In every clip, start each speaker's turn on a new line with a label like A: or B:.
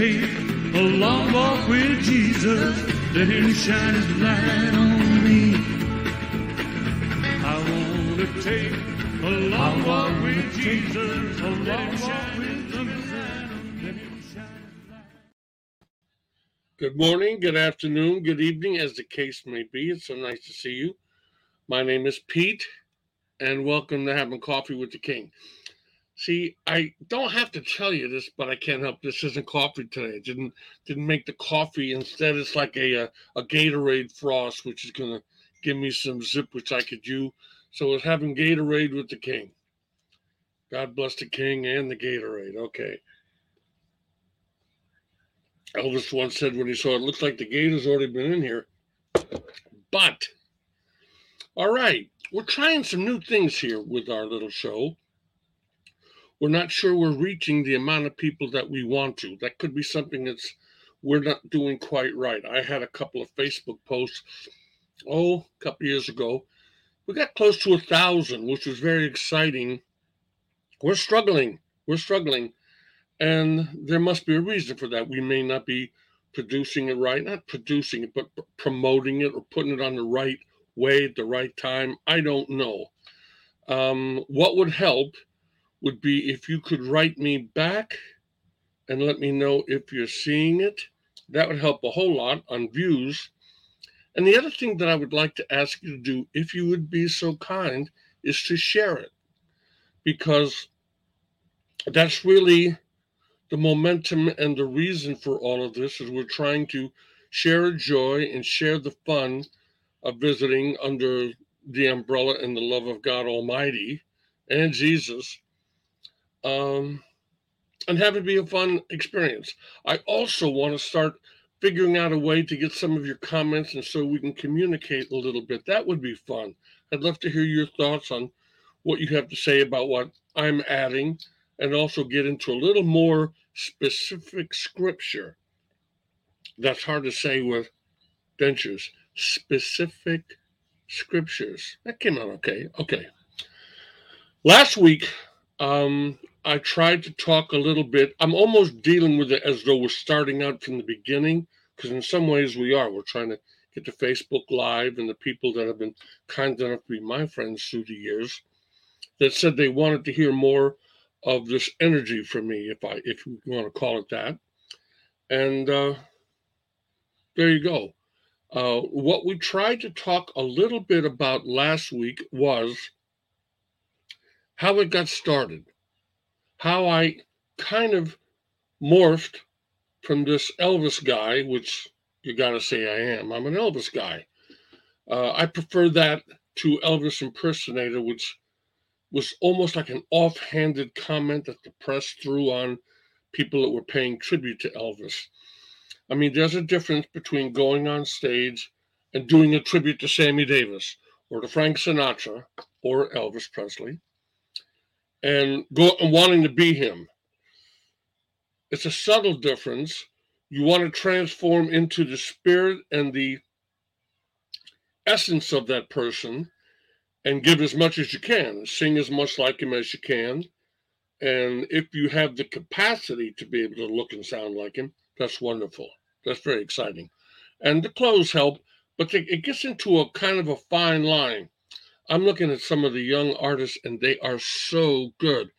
A: take a long walk with Jesus. Let him shine his light on me. I wanna take a long walk with Jesus. A long walk with.
B: Good morning, good afternoon, good evening, as the case may be. It's so nice to see you. My name is Pete, and welcome to Having Coffee with the King. See, I don't have to tell you this, but I can't help. This isn't coffee today. I didn't didn't make the coffee. Instead, it's like a a, a Gatorade Frost, which is gonna give me some zip, which I could do. So it's having Gatorade with the King. God bless the King and the Gatorade. Okay. Elvis once said when he saw it, looks like the gate has already been in here. But, all right, we're trying some new things here with our little show. We're not sure we're reaching the amount of people that we want to. That could be something that's we're not doing quite right. I had a couple of Facebook posts, oh, a couple years ago. We got close to a thousand, which was very exciting. We're struggling. We're struggling and there must be a reason for that. We may not be producing it right, not producing it, but promoting it or putting it on the right way at the right time. I don't know. Um, what would help would be if you could write me back and let me know if you're seeing it. That would help a whole lot on views. And the other thing that I would like to ask you to do, if you would be so kind, is to share it because that's really the momentum and the reason for all of this is we're trying to share a joy and share the fun of visiting under the umbrella and the love of God Almighty and Jesus, um, and have it be a fun experience. I also want to start figuring out a way to get some of your comments and so we can communicate a little bit. That would be fun. I'd love to hear your thoughts on what you have to say about what I'm adding and also get into a little more specific scripture. That's hard to say with dentures. Specific scriptures. That came out okay. Okay. Last week, um, I tried to talk a little bit. I'm almost dealing with it as though we're starting out from the beginning, because in some ways we are. We're trying to get to Facebook Live and the people that have been kind enough to be my friends through the years that said they wanted to hear more of this energy from me, if I if you want to call it that. And uh, there you go. Uh, what we tried to talk a little bit about last week was how it got started, how I kind of morphed from this Elvis guy, which you got to say I am. I'm an Elvis guy. Uh, I prefer that to Elvis impersonator, which was almost like an offhanded comment that the press threw on people that were paying tribute to Elvis. I mean, there's a difference between going on stage and doing a tribute to Sammy Davis or to Frank Sinatra or Elvis Presley and go and wanting to be him. It's a subtle difference. You want to transform into the spirit and the essence of that person and give as much as you can, sing as much like him as you can. And if you have the capacity to be able to look and sound like him, that's wonderful. That's very exciting. And the clothes help, but it gets into a kind of a fine line. I'm looking at some of the young artists, and they are so good.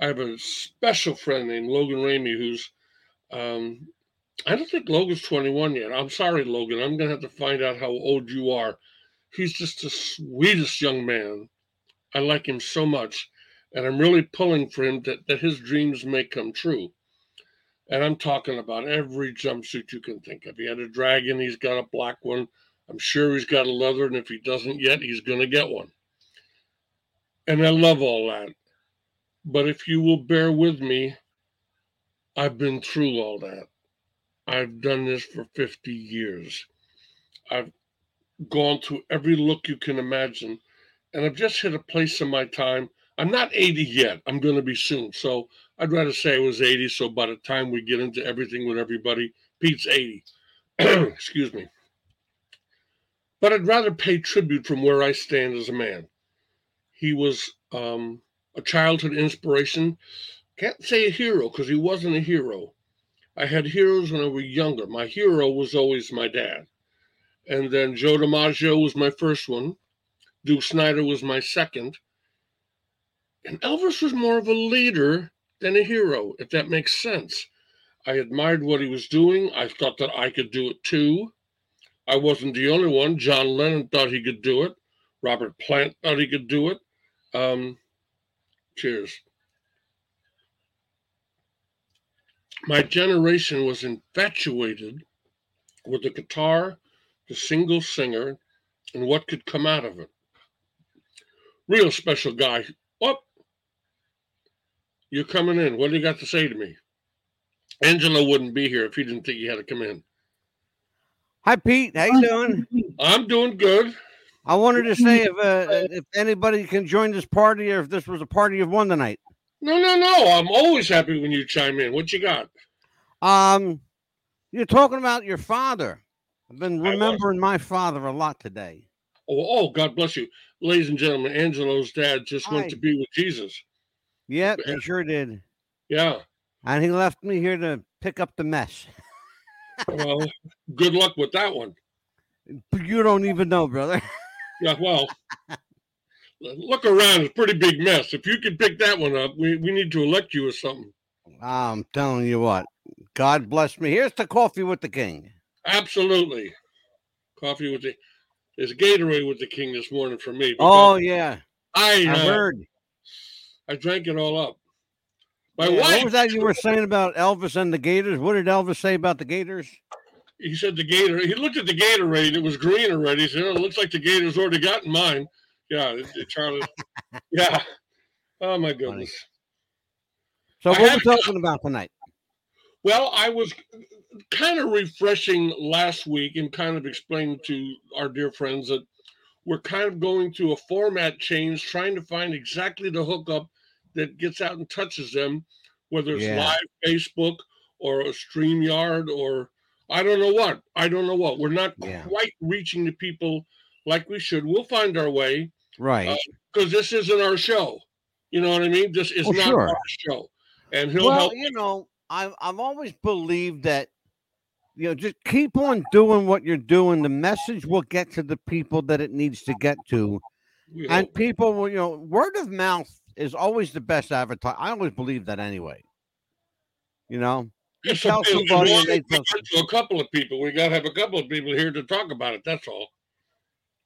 B: I have a special friend named Logan Ramey, who's, um, I don't think Logan's 21 yet. I'm sorry, Logan. I'm going to have to find out how old you are he's just the sweetest young man. I like him so much. And I'm really pulling for him that, that his dreams may come true. And I'm talking about every jumpsuit you can think of. He had a dragon, he's got a black one. I'm sure he's got a leather, and if he doesn't yet, he's going to get one. And I love all that. But if you will bear with me, I've been through all that. I've done this for 50 years. I've gone through every look you can imagine. And I've just hit a place in my time. I'm not 80 yet. I'm going to be soon. So I'd rather say I was 80. So by the time we get into everything with everybody, Pete's 80. Excuse me. But I'd rather pay tribute from where I stand as a man. He was um, a childhood inspiration. Can't say a hero because he wasn't a hero, I had heroes when I was younger. My hero was always my dad. And then Joe DiMaggio was my first one. Duke Snider was my second. And Elvis was more of a leader than a hero, if that makes sense. I admired what he was doing. I thought that I could do it too. I wasn't the only one. John Lennon thought he could do it. Robert Plant thought he could do it. Um, cheers. my generation was infatuated with the guitar, the single singer, and what could come out of it. Real special guy. What? You're coming in. What do you got to say to me? Angelo wouldn't be here if he didn't think he had to come in.
C: Hi, Pete. How you doing?
B: I'm doing good.
C: I wanted to say if uh, if anybody can join this party or if this was a party of one tonight.
B: No, no, no. I'm always happy when you chime in. What you got?
C: Um, you're talking about your father. I've been remembering my father a lot today.
B: Oh, oh, God bless you. Ladies and gentlemen, Angelo's dad just
C: Hi.
B: went to be with Jesus.
C: Yep, he sure did.
B: Yeah.
C: And he left me here to pick up the mess.
B: Well, good luck with that one.
C: You don't even know, brother.
B: Yeah, well, look around. It's a pretty big mess. If you can pick that one up, we, we need to elect you or something.
C: I'm telling you what. God bless me. Here's the coffee with the king.
B: Absolutely. Coffee with the there's Gatorade with the king this morning for me.
C: Oh yeah,
B: I
C: I
B: uh,
C: heard.
B: I drank it all up. My
C: Yeah,
B: wife
C: what was that you were saying about Elvis and the Gators? What did Elvis say about the Gators?
B: he said the Gator he looked at the Gatorade, it was green already. He said, Oh, it looks like the Gator's already gotten mine. Yeah, it, it- Charlie. yeah. Oh my goodness.
C: So
B: I
C: what are we talking about tonight?
B: Well, I was kind of refreshing last week and kind of explaining to our dear friends that we're kind of going through a format change, trying to find exactly the hookup that gets out and touches them, whether it's
C: Yeah.
B: live Facebook or a StreamYard or I don't know what. I don't know what. We're not
C: Yeah.
B: quite reaching the people like we should. We'll find our way
C: Right.
B: Uh, because this isn't our show. You know what I mean? This is
C: Well,
B: not
C: sure.
B: our show. And he'll
C: well,
B: help.
C: you know, I've I've always believed that you know just keep on doing what you're doing. The message will get to the people that it needs to get to,
B: we
C: and people will. You know, word of mouth is always the best advertise. I always believe that anyway. You know, you tell
B: bit-
C: somebody and they tell
B: to a couple of people. We got to have a couple of people here to talk about it. That's all.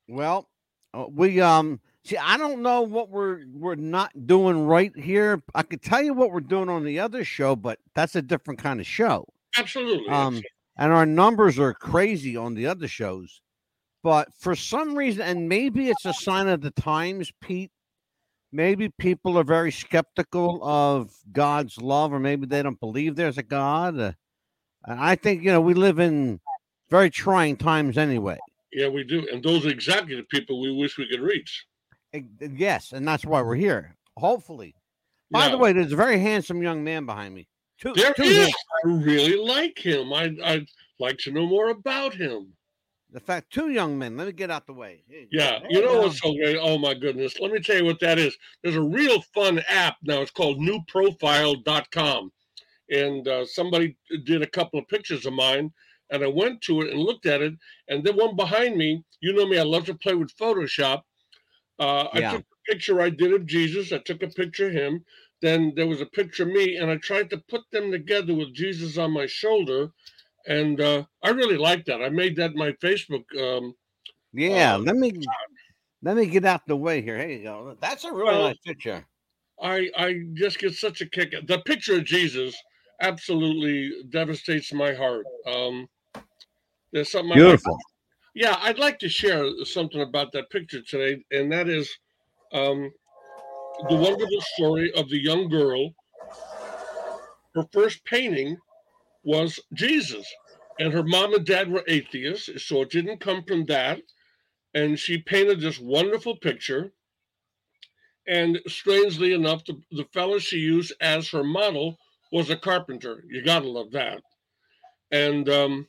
C: Well, uh, we um see. I don't know what we're we're not doing right here. I could tell you what we're doing on the other show, but that's a different kind of show.
B: Absolutely.
C: Um,
B: It's-
C: and our numbers are crazy on the other shows. But for some reason, and maybe it's a sign of the times, Pete. Maybe people are very skeptical of God's love, or maybe they don't believe there's a God. Uh, I think you know we live in very trying times anyway.
B: yeah, we do. And those are exactly the people we wish we could reach.
C: Eh, Yes, and that's why we're here. Hopefully. By the way, there's a very handsome young man behind me. Two,
B: There
C: two
B: is. I really like him. I, I'd like to know more about him.
C: The fact, two young men. Let me get out the way.
B: Yeah. You know what's so great? Oh, my goodness. Let me tell you what that is. There's a real fun app now. It's called newprofile.com. And uh, somebody did a couple of pictures of mine. And I went to it and looked at it. And then one behind me, you know me, I love to play with Photoshop. Uh, I
C: Yeah.
B: took a picture I did of Jesus. I took a picture of him. Then there was a picture of me, and I tried to put them together with Jesus on my shoulder. And uh, I really like that. I made that my Facebook. Um,
C: Yeah,
B: uh,
C: let me let me get out the way here. Here you go. That's a really
B: Well,
C: nice picture.
B: I I just get such a kick. The picture of Jesus absolutely devastates my heart. Um, there's something. I like- yeah, I'd like to share something about that picture today, and that is um, the wonderful story of the young girl. Her first painting was Jesus, and her mom and dad were atheists, so it didn't come from that. And she painted this wonderful picture. And strangely enough, the, the fellow she used as her model was a carpenter. You gotta love that. And um,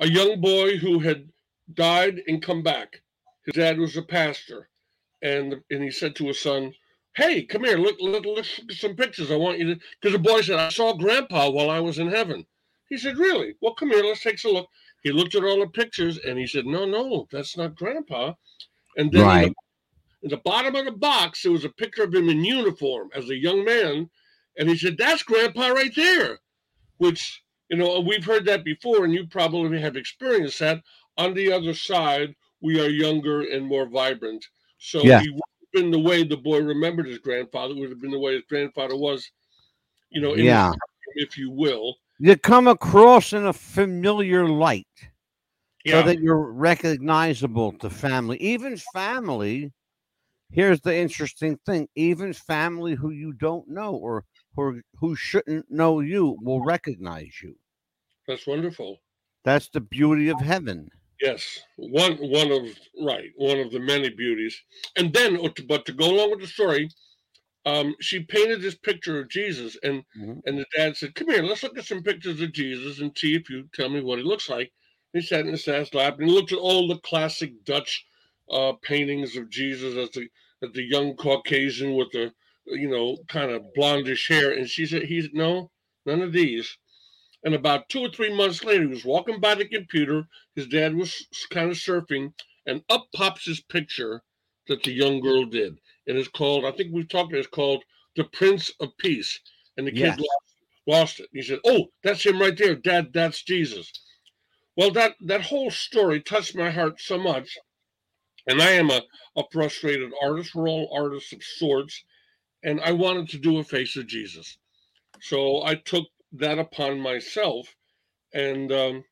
B: a young boy who had died and come back. His dad was a pastor, and and he said to his son, "Hey, come here. Look, look, look at some pictures. I want you to." Because the boy said, "I saw Grandpa while I was in heaven." He said, Really? Well, come here, let's take a look. He looked at all the pictures and he said, No, no, that's not grandpa. And then in, the, in the bottom of the box, there was a picture of him in uniform as a young man. And he said, That's grandpa right there. Which, you know, uh, we've heard that before, and you probably have experienced that. On the other side, we are younger and more vibrant. So
C: Yeah.
B: have been the way the boy remembered his grandfather, would have been the way his grandfather was, you know, his
C: Yeah.
B: if you will.
C: You come across in a familiar light.
B: Yeah.
C: so that you're recognizable to family. Even family, here's the interesting thing: even family who you don't know or who who shouldn't know you will recognize you.
B: That's wonderful.
C: That's the beauty of heaven.
B: Yes, one one of right, one of the many beauties. And then, uh, but to go along with the story, um, she painted this picture of Jesus, and
C: Mhm.
B: and the dad said, "Come here, let's look at some pictures of Jesus and see if you tell me what he looks like." He sat in his dad's lap and he looked at all the classic Dutch uh, paintings of Jesus as the as the young Caucasian with the you know kind of blondish hair, and she said, "He's no, none of these." And about two or three months later, he was walking by the computer. His dad was kind of surfing, and up pops his picture that the young girl did. And it's called, I think we've talked about it's called The Prince of Peace. And the kid
C: Yes.
B: lost, lost it. He said, Oh, that's him right there. Dad, that's Jesus. Well, that, that whole story touched my heart so much. And I am a, a frustrated artist. We're all artists of sorts. And I wanted to do a face of Jesus. So I took that upon myself. And um,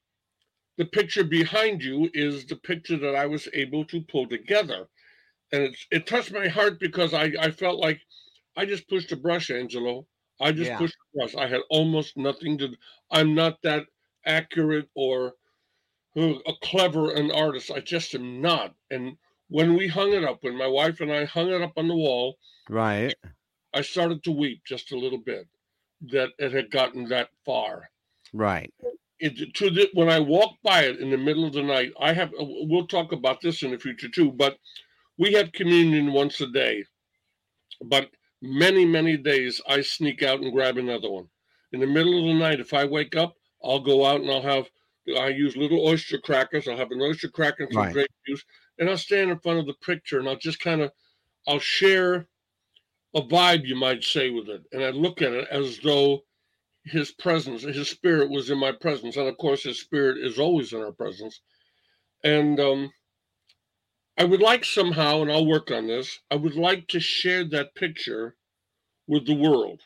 B: the picture behind you is the picture that I was able to pull together. And it's, it touched my heart because I, I felt like I just pushed a brush, Angelo. I just
C: Yeah.
B: pushed a brush. I had almost nothing to. I'm not that accurate or uh, a clever an artist. I just am not. And when we hung it up, when my wife and I hung it up on the wall,
C: Right.
B: I started to weep just a little bit that it had gotten that far.
C: Right.
B: It, to the, when I walk by it in the middle of the night, I have. uh, We'll talk about this in the future too, but we have communion once a day. But many, many days I sneak out and grab another one. In the middle of the night, if I wake up, I'll go out and I'll have. I use little oyster crackers. I'll have an oyster cracker and some
C: Right.
B: grape juice, and I'll stand in front of the picture and I'll just kind of, I'll share a vibe, you might say, with it, and I look at it as though his presence, his spirit was in my presence. And of course, his spirit is always in our presence. And um, I would like somehow, and I'll work on this, I would like to share that picture with the world.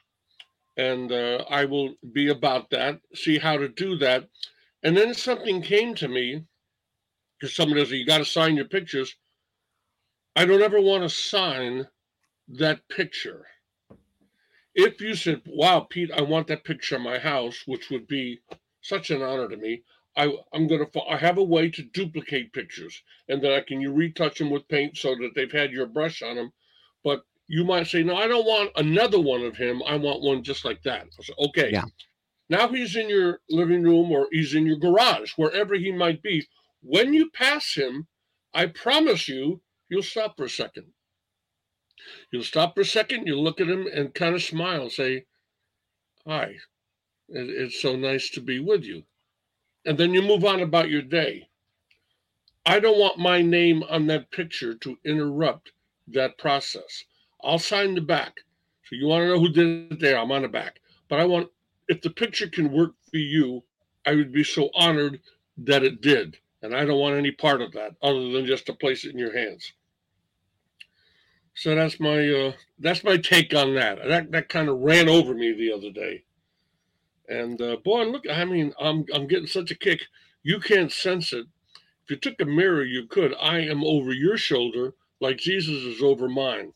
B: And uh, I will be about that, see how to do that. And then something came to me because somebody says, You got to sign your pictures. I don't ever want to sign that picture if you said, "Wow, Pete, I want that picture of my house," which would be such an honor to me, I, I'm gonna. I have a way to duplicate pictures, and then I can you retouch them with paint so that they've had your brush on them. But you might say, "No, I don't want another one of him. I want one just like that." I said, "Okay."
C: Yeah.
B: Now he's in your living room or he's in your garage, wherever he might be. When you pass him, I promise you, you'll stop for a second. You'll stop for a second, you'll look at him and kind of smile say, Hi, it's so nice to be with you. And then you move on about your day. I don't want my name on that picture to interrupt that process. I'll sign the back. So you want to know who did it there? I'm on the back. But I want, if the picture can work for you, I would be so honored that it did. And I don't want any part of that other than just to place it in your hands. So that's my uh, that's my take on that. That that kind of ran over me the other day. And uh, boy, look, I mean, I'm I'm getting such a kick. You can't sense it. If you took a mirror, you could. I am over your shoulder like Jesus is over mine.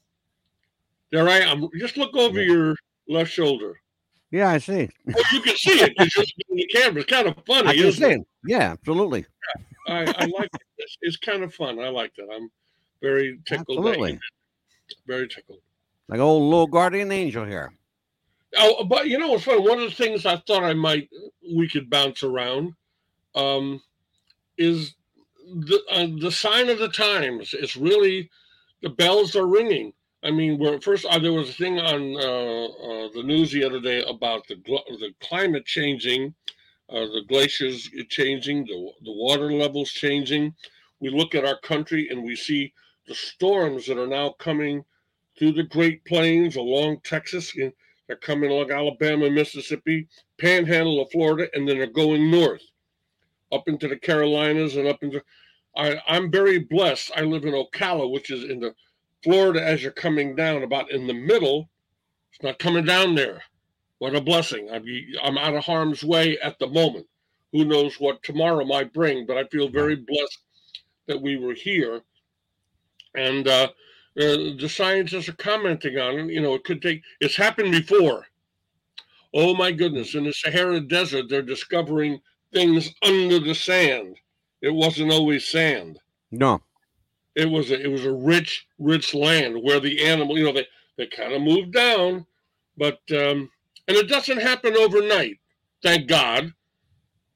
B: There I am. Just look over
C: Yeah.
B: your left shoulder.
C: Yeah, I see.
B: Oh, you can see it you're looking at the camera. It's kind of funny,
C: I can see
B: it?
C: it. Yeah, absolutely.
B: I, I like it. It's, it's kind of fun. I like that. I'm very tickled.
C: Absolutely.
B: Very tickled.
C: Like old little guardian angel here.
B: Oh, but you know what's funny? One of the things I thought I might we could bounce around um, is the uh, the sign of the times. It's really the bells are ringing. I mean, where first uh, there was a thing on uh, uh, the news the other day about the gl- the climate changing, uh, the glaciers changing, the, the water levels changing. We look at our country and we see the storms that are now coming through the Great Plains along Texas. And they're coming along Alabama, Mississippi, panhandle of Florida, and then they're going north up into the Carolinas and up into. I, I'm very blessed. I live in Ocala, which is in the Florida as you're coming down, about in the middle. It's not coming down there. What a blessing. I'm, I'm out of harm's way at the moment. Who knows what tomorrow might bring, but I feel very blessed that we were here. And uh, uh, the scientists are commenting on it. You know, it could take, it's happened before. Oh my goodness. In the Sahara Desert, they're discovering things under the sand. It wasn't always sand.
C: No.
B: It was a, it was a rich, rich land where the animal, you know, they, they kind of moved down, but um, and it doesn't happen overnight, thank God.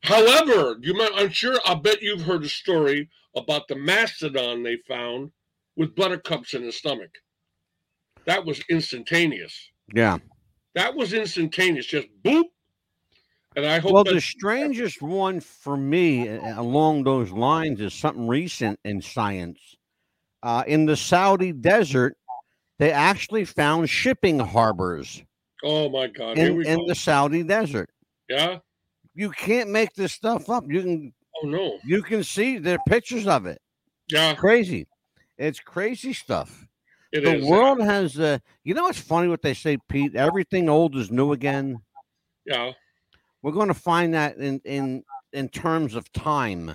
B: However, you might I'm sure I'll bet you've heard a story about the mastodon they found with buttercups in his stomach. That was instantaneous.
C: Yeah.
B: That was instantaneous, just boop. And I hope
C: Well, the strangest one for me uh, along those lines is something recent in science. Uh, in the Saudi desert, they actually found shipping harbors
B: oh my God,
C: in, in the Saudi desert.
B: yeah.
C: You can't make this stuff up. You can
B: Oh no.
C: you can see there are pictures of it.
B: Yeah,
C: Crazy. It's crazy stuff.
B: it
C: the
B: is.
C: world has uh you know what's funny what they say, Pete? Everything old is new again.
B: Yeah.
C: We're going to find that in in in terms of time.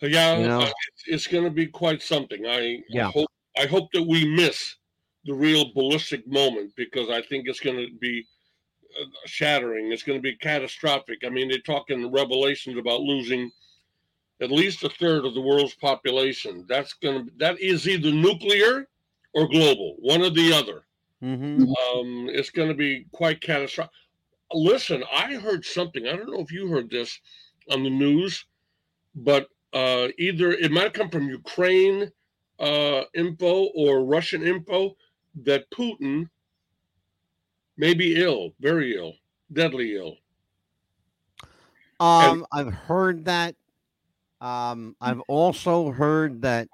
B: Yeah,
C: You know?
B: uh, it's, it's going to be quite something. I, I
C: Yeah.
B: hope I hope that we miss the real ballistic moment because I think it's going to be uh, shattering. It's going to be catastrophic. I mean, they talk in Revelations about losing at least a third of the world's population. That's going to that is either nuclear or global, one or the other.
C: Mm-hmm.
B: Um, it's going to be quite catastrophic. Listen, I heard something. I don't know if you heard this on the news, but uh, either it might come from Ukraine uh, info or Russian info that Putin may be ill, very ill, deadly ill.
C: Um, I've heard that. Um, I've also heard that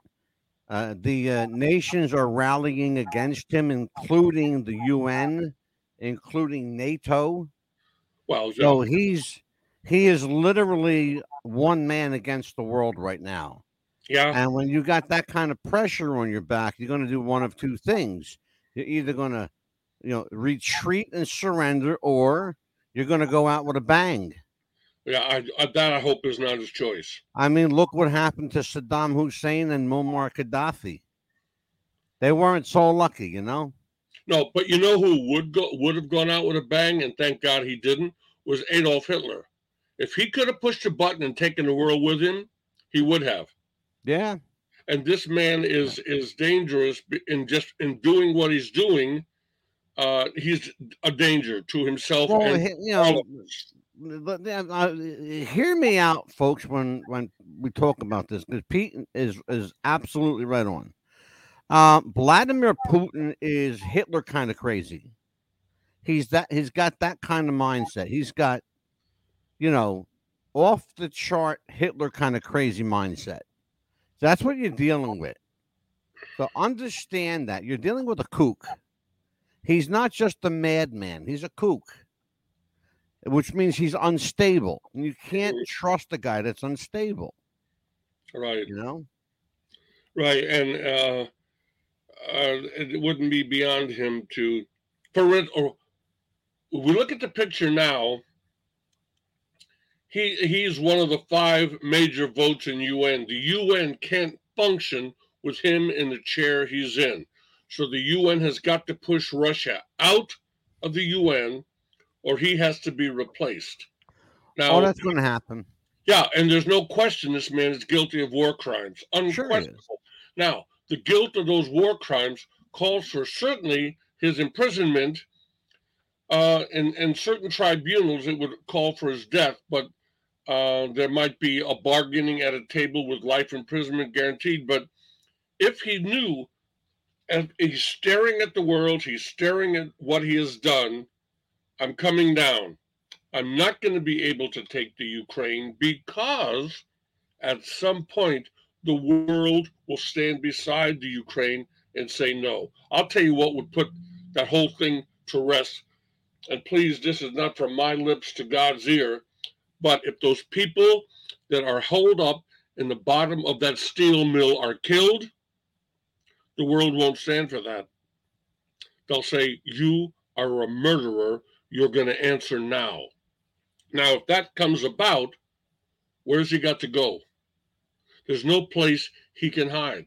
C: uh, the uh, nations are rallying against him, including the UN, including NATO.
B: Well,
C: So he's he is literally one man against the world right now.
B: yeah,
C: And when you got that kind of pressure on your back, you're going to do one of two things. You're either going to, you know, retreat and surrender, or you're going to go out with a bang.
B: Yeah. I, I, that I hope is not his choice.
C: I mean, look what happened to Saddam Hussein and Muammar Gaddafi. They weren't so lucky, you know.
B: No, but you know who would go would have gone out with a bang, and thank God he didn't. Was Adolf Hitler. If he could have pushed a button and taken the world with him, he would have.
C: Yeah,
B: and this man is is dangerous in just in doing what he's doing uh he's a danger to himself
C: well,
B: and
C: you know. But, uh, hear me out, folks. When when we talk about this, because Pete is is absolutely right on. Uh, Vladimir Putin is Hitler kind of crazy. He's that. He's got that kind of mindset. He's got, you know, off the chart Hitler kind of crazy mindset. That's what you're dealing with. So understand that you're dealing with a kook. He's not just a madman. He's a kook which means he's unstable. And you can't trust a guy that's unstable,
B: right
C: you know?
B: right and uh uh it wouldn't be beyond him to for or we look at the picture now he he's one of the five major votes in UN. The UN can't function with him in the chair he's in. So the UN has got to push Russia out of the UN or he has to be replaced. Now,
C: Oh, that's going to happen.
B: yeah, and there's no question this man is guilty of war crimes.
C: Sure.
B: Unquestionable. Now, the guilt of those war crimes calls for certainly his imprisonment. Uh, in, in certain tribunals, it would call for his death, but uh, there might be a bargaining at a table with life imprisonment guaranteed. But if he knew, and he's staring at the world, he's staring at what he has done, I'm coming down. I'm not going to be able to take the Ukraine because at some point the world will stand beside the Ukraine and say no. I'll tell you what would put that whole thing to rest. And please, this is not from my lips to God's ear, but if those people that are holed up in the bottom of that steel mill are killed, the world won't stand for that. They'll say, You are a murderer. You're going to answer now. Now, if that comes about, where's he got to go? There's no place he can hide.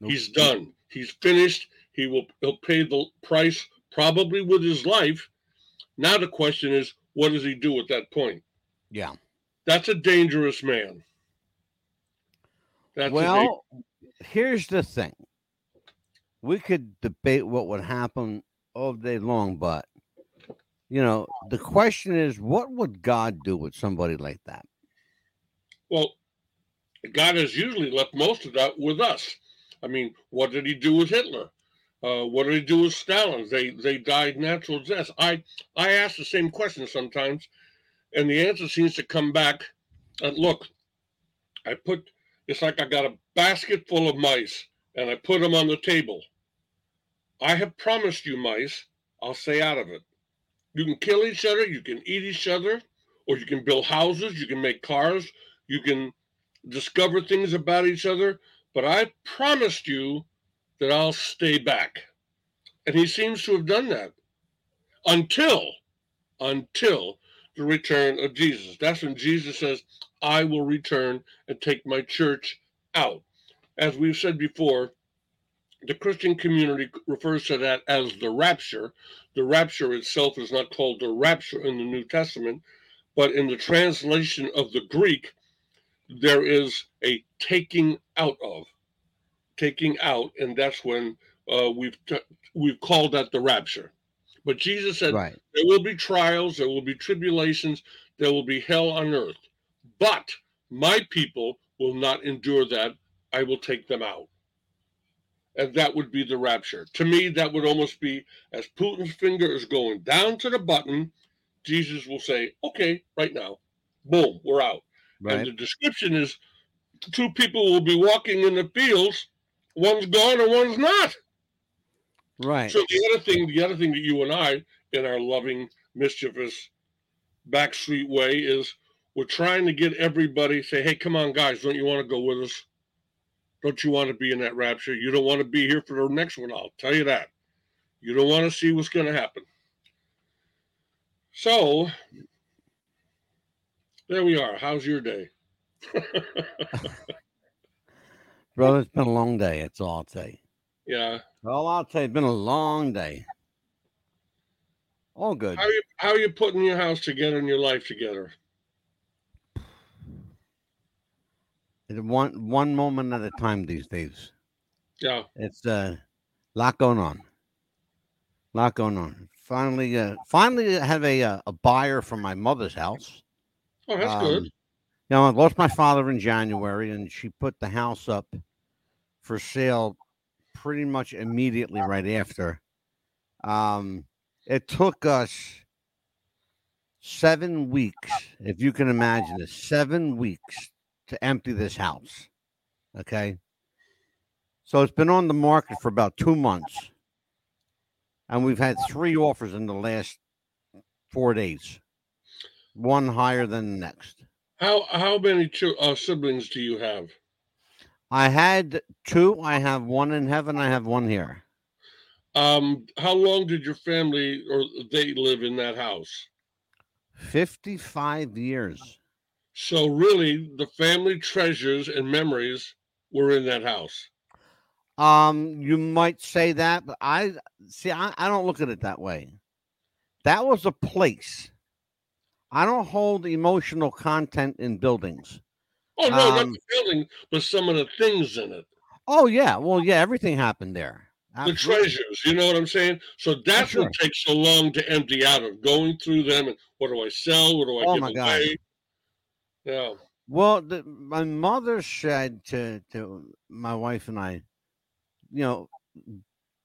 C: Nope.
B: He's done. He's finished. He will he'll pay the price probably with his life. Now the question is, what does he do at that point?
C: Yeah.
B: That's a dangerous man. That's
C: well, here's the thing. We could debate what would happen all day long, but you know, the question is, what would God do with somebody like that?
B: well, God has usually left most of that with us. I mean, what did he do with Hitler? Uh, what did he do with Stalin? They they died natural deaths. I I ask the same question sometimes, and the answer seems to come back. And look, I put it's like I got a basket full of mice, and I put them on the table. I have promised you, mice, I'll stay out of it. You can kill each other, you can eat each other, or you can build houses, you can make cars, you can discover things about each other, but I promised you that I'll stay back. And he seems to have done that until, until the return of Jesus. That's when Jesus says, I will return and take my church out. As we've said before, the Christian community refers to that as the rapture. The rapture itself is not called the rapture in the New Testament, but in the translation of the Greek, there is a taking out of, taking out, and that's when uh, we've t- we've called that the rapture. But Jesus said
C: Right.
B: there will be trials, there will be tribulations, there will be hell on earth, but my people will not endure that. I will take them out. And that would be the rapture. To me, that would almost be as Putin's finger is going down to the button, Jesus will say, okay, right now, boom, we're out. And the description is two people will be walking in the fields, one's gone and one's not.
C: Right.
B: So the other thing, the other thing that you and I, in our loving, mischievous, backstreet way, is we're trying to get everybody say, "Hey, come on, guys, don't you want to go with us? Don't you want to be in that rapture? You don't want to be here for the next one. I'll tell you that. You don't want to see what's going to happen." So there we are. How's your day?
C: Brother, it's been a long day. That's all I'll say.
B: yeah.
C: All I'll say, it's been a long day. All good.
B: How are you? How are you putting your house together and your life together?
C: It's one one moment at a time these days.
B: Yeah.
C: It's a lot going on. lot going on. Finally, uh, finally have a uh, a buyer for my mother's house.
B: Oh, that's
C: Um,
B: good.
C: You know, I lost my father in January, and she put the house up for sale pretty much immediately right after. Um, it took us seven weeks, if you can imagine it, seven weeks to empty this house. Okay. So it's been on the market for about two months. And we've had three offers in the last four days, one higher than the next.
B: How how many chil- uh, siblings do you have?
C: I had two. I have one in heaven. I have one here.
B: Um, how long did your family or they live in that house?
C: 55 years.
B: So really, the family treasures and memories were in that house.
C: Um, you might say that, but I see. I, I don't look at it that way. That was a place. I don't hold emotional content in buildings.
B: Oh no, not
C: Um,
B: the building, but some of the things in it,
C: Oh yeah, well yeah, everything happened there.
B: the treasures. You know what I'm saying? So that's
C: sure.
B: what takes so long to empty out of going through them and what do I sell? What do I
C: Oh,
B: give
C: my God.
B: Yeah.
C: Well, the, my mother said to to my wife and I, you know,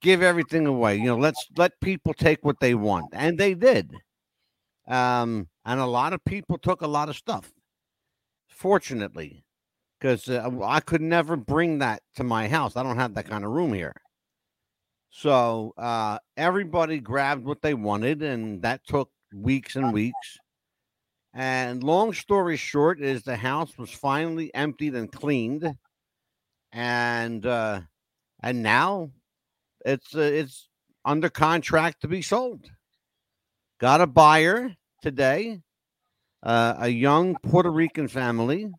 C: give everything away. You know, let's let people take what they want, and they did. Um, and a lot of people took a lot of stuff. Fortunately, because uh, I could never bring that to my house. I don't have that kind of room here. So uh, everybody grabbed what they wanted, and that took weeks and weeks. And long story short, is the house was finally emptied and cleaned, and uh, and now it's uh, it's under contract to be sold. Got a buyer today. Uh, a young Puerto Rican family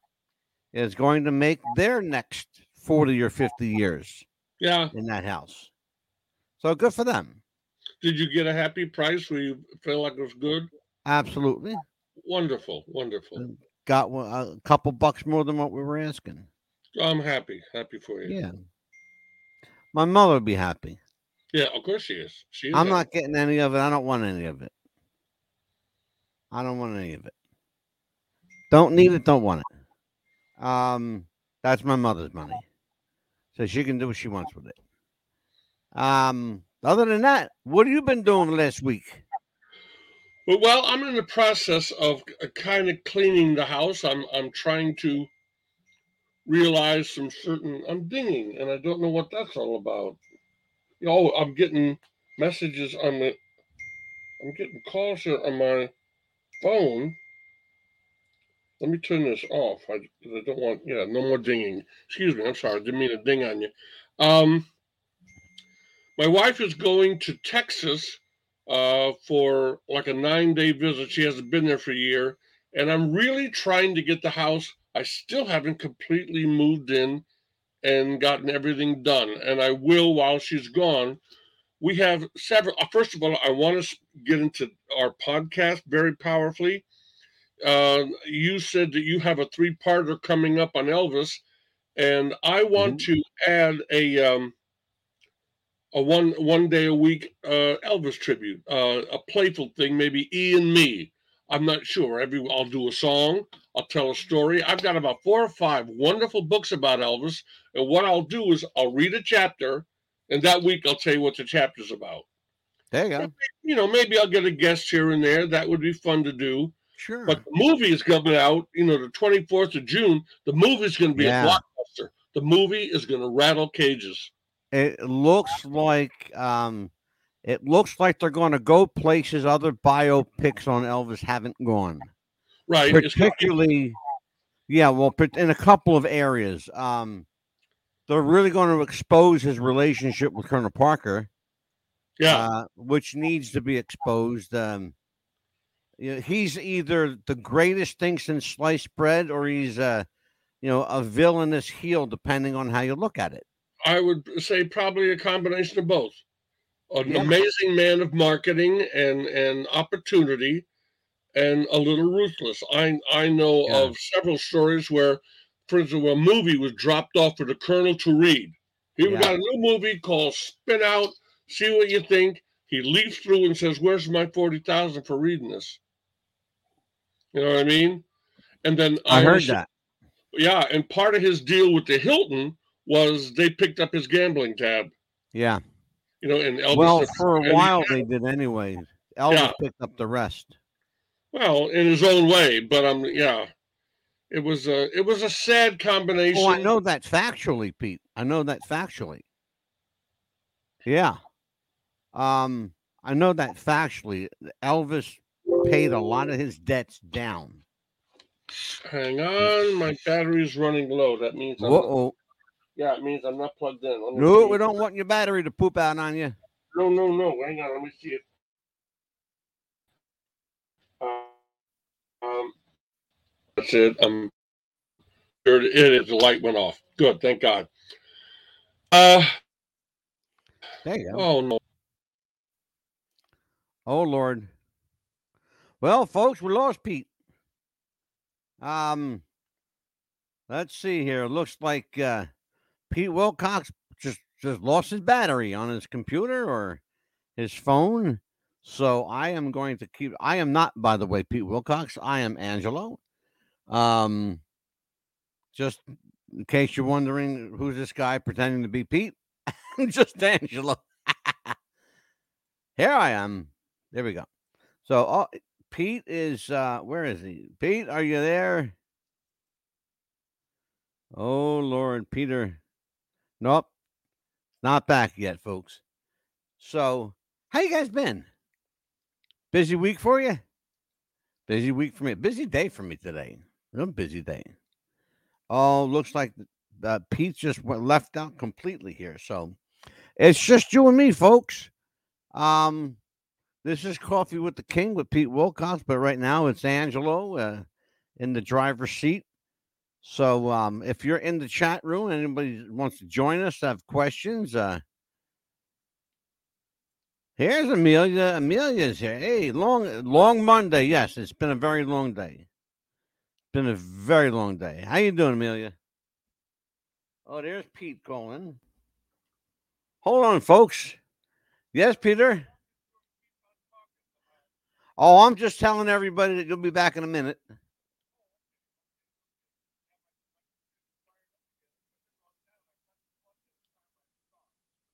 C: is going to make their next 40 or 50 years
B: Yeah.
C: in that house. So good for them.
B: Did you get a happy price where you feel like it was good?
C: Absolutely.
B: Wonderful. Wonderful.
C: Got one- a couple bucks more than what we were asking.
B: I'm happy. Happy for you.
C: Yeah. My mother would be happy.
B: Yeah, of course she is. She is
C: I'm
B: happy.
C: not getting any of it. I don't want any of it. I don't want any of it. Don't need it. Don't want it. Um, that's my mother's money, so she can do what she wants with it. Um, other than that, what have you been doing last week?
B: Well, I'm in the process of kind of cleaning the house. I'm I'm trying to realize some certain. I'm dinging, and I don't know what that's all about. You know, I'm getting messages on the. I'm getting calls here on my phone. Let me turn this off. I, I don't want. Yeah, no more dinging. Excuse me. I'm sorry. I didn't mean to ding on you. Um, my wife is going to Texas uh, for like a nine day visit. She hasn't been there for a year. And I'm really trying to get the house. I still haven't completely moved in and gotten everything done. And I will while she's gone. We have several. uh, First of all, I want to get into our podcast very powerfully. Uh, you said that you have a three parter coming up on Elvis. And I want to add a. Um, a one one day a week uh, Elvis tribute, uh, a playful thing, maybe E and me. I'm not sure. Every I'll do a song, I'll tell a story. I've got about four or five wonderful books about Elvis, and what I'll do is I'll read a chapter, and that week I'll tell you what the chapter's about.
C: There you go.
B: You know, maybe I'll get a guest here and there. That would be fun to do.
C: Sure.
B: But the movie is coming out, you know, the 24th of June. The movie's going to be
C: Yeah.
B: a blockbuster. The movie is going to rattle cages.
C: It looks like um, it looks like they're going to go places other biopics on Elvis haven't gone.
B: Right.
C: Particularly yeah well in a couple of areas um they're really going to expose his relationship with colonel parker
B: yeah.
C: uh, which needs to be exposed um you know, he's either the greatest thing since sliced bread or he's uh you know a villainous heel depending on how you look at it
B: I would say probably a combination of both. An
C: Yeah.
B: amazing man of marketing and and opportunity, and a little ruthless. I I know
C: Yeah.
B: of several stories where, for instance, a movie was dropped off for the colonel to read. He
C: Yeah.
B: got a new movie called Spin Out. See what you think. He leafs through and says, "Where's my forty thousand for reading this?" You know what I mean? And then
C: i heard
B: also-
C: that
B: Yeah, and part of his deal with the Hilton was they picked up his gambling tab.
C: yeah
B: You know, and Elvis.
C: well for a while they did anyway elvis
B: Yeah.
C: picked up the rest
B: well, in his own way, but um, yeah, it was a it was a sad combination.
C: Oh, I know that factually, Pete. I know that factually. Yeah. Um, I know that factually. Elvis paid a lot of his debts down.
B: Hang on, my battery's running low. That means I'm not,
C: Whoa.
B: Yeah, it means I'm not plugged in.
C: No,
B: see.
C: we don't want your battery to poop out on you.
B: No, no, no. Hang on, let me see it. Uh, um, that's it. Um, there it is. The light went off. Good, thank God. Uh,
C: There you go.
B: oh no.
C: Oh Lord. Well, folks, we lost Pete. Um, let's see here. Looks like uh, Pete Willcox just just lost his battery on his computer or his phone. So I am going to keep. I am not, by the way, Pete Willcox. I am Angelo. Um, just in case you're wondering who's this guy pretending to be Pete, I'm just Angelo. Here I am. There we go. So, uh, Pete is uh where is he? Pete, are you there? Oh Lord, Peter. Nope. Not back yet, folks. So, how you guys been? Busy week for you? Busy week for me. Busy day for me today. Real busy day. Oh, looks like uh, Pete just went left out completely here. So, it's just you and me, folks. Um, this is Coffee with the King with Pete Willcox, but right now it's Angelo uh, in the driver's seat. So um, if you're in the chat room, anybody wants to join us, have questions, uh, here's Amelia. Amelia's here. Hey, long long Monday. Yes, it's been a very long day. It's been a very long day. How you doing, Amelia? Oh, there's Pete calling. Hold on, folks. Yes, Peter. Oh, I'm just telling everybody that you'll be back in a minute.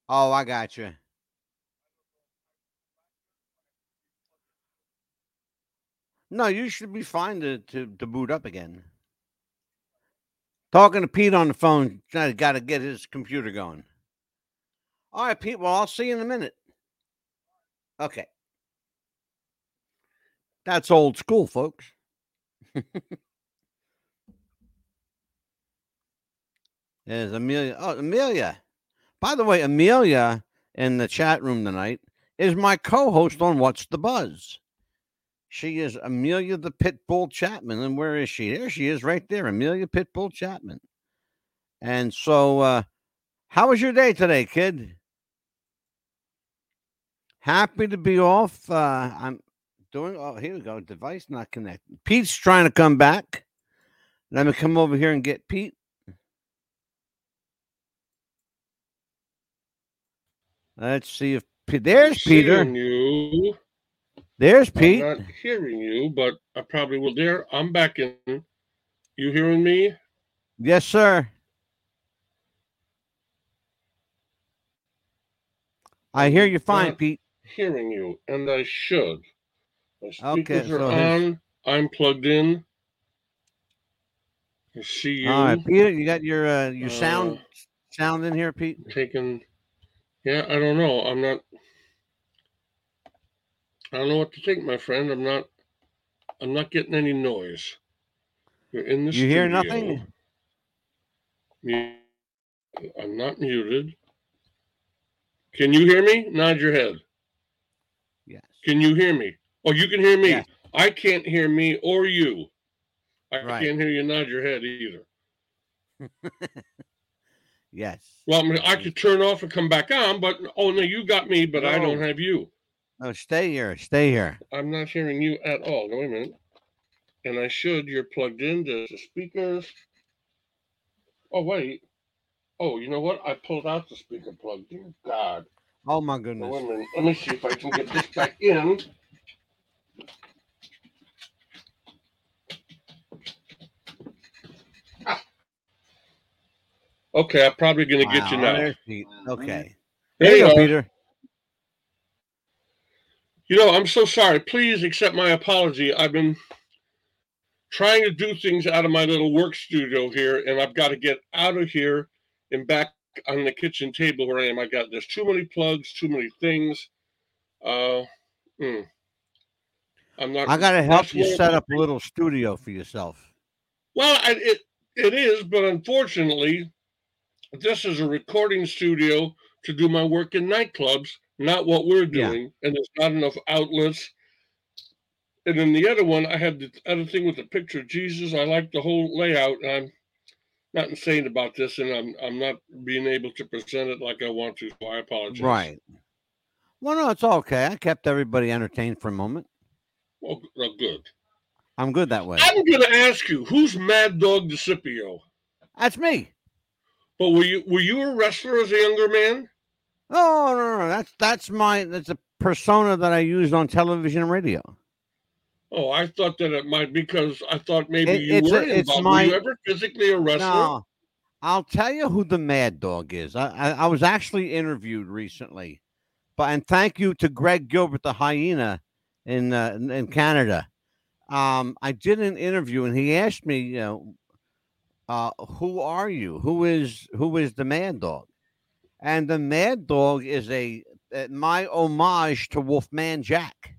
C: Oh, I got you. No, you should be fine to, to, to boot up again. Talking to Pete on the phone, I got to get his computer going. All right, Pete. Well, I'll see you in a minute. Okay. That's old school, folks. There's Amelia. Oh, Amelia. By the way, Amelia in the chat room tonight is my co-host on What's the Buzz. She is Amelia the Pitbull Chapman. And where is she? There she is right there, Amelia Pitbull Chapman. And so uh how was your day today, kid? Happy to be off. Uh I'm doing oh here we go. Device not connected. Pete's trying to come back. Let me come over here and get Pete. Let's see if there's Peter.
B: You.
C: There's Pete.
B: I'm not hearing you, but I probably will. There, I'm back in. You hearing me?
C: Yes, sir. I hear you fine,
B: Not
C: Pete.
B: Hearing you, and I should. My
C: Okay,
B: speakers are
C: so his-
B: on. I'm plugged in. I see you
C: All right, Peter, you got your uh, your sound
B: Uh,
C: sound in here, Pete.
B: taking. Yeah, I don't know. I'm not. I don't know what to think, my friend. I'm not. I'm not getting any noise. You're in the
C: You hear nothing?
B: I'm not muted. Can you hear me? Nod your head.
C: Yes.
B: Can you hear me? Oh, you can hear me.
C: Yes.
B: I can't hear me or you. I
C: Right.
B: can't hear you nod your head either.
C: Yes.
B: Well, I, mean, I could turn off and come back on, but oh no, you got me, but I don't have you.
C: No, stay here. Stay here.
B: I'm not hearing you at all. No, wait a minute. And I should. You're plugged into the speakers. Oh wait. Oh, you know what? I pulled out the speaker plug. Dear God.
C: Oh my goodness.
B: wait a minute. Let me see if I can get this back in. Okay, I'm probably going to get you now.
C: there's Okay.
B: There
C: There
B: you
C: you go,
B: go.
C: Peter.
B: You know, I'm so sorry. Please accept my apology. I've been trying to do things out of my little work studio here, and I've got to get out of here and back on the kitchen table where I am. I got there's too many plugs, too many things. Uh, hmm. I'm not.
C: I gotta help you set up a little studio for yourself.
B: Well, I, it it is, but unfortunately, this is a recording studio to do my work in nightclubs, not what we're
C: Yeah.
B: doing, and there's not enough outlets. And then the other one, I had the other thing with the picture of Jesus. I like the whole layout, and I'm not insane about this, and I'm I'm not being able to present it like I want to. So I apologize.
C: Right. Well, no, it's okay. I kept everybody entertained for a moment.
B: Well, well, good.
C: I'm good that way.
B: I'm going to ask you, who's Mad Dog DeCipio?
C: That's me.
B: But were you were you a wrestler as a younger man?
C: Oh no, no, that's that's my that's a persona that I used on television and radio.
B: Oh, I thought that it might because I thought maybe
C: It-
B: you
C: it's
B: were
C: it's
B: involved.
C: my-
B: were you ever physically a wrestler?
C: No, I'll tell you who the Mad Dog is. I, I I was actually interviewed recently, but and thank you to Greg Gilbert, the hyena in uh, in- in Canada. um, I did an interview and he asked me, you know, uh, who are you? Who is who is the Mad Dog? And the Mad Dog is a uh, my homage to Wolfman Jack.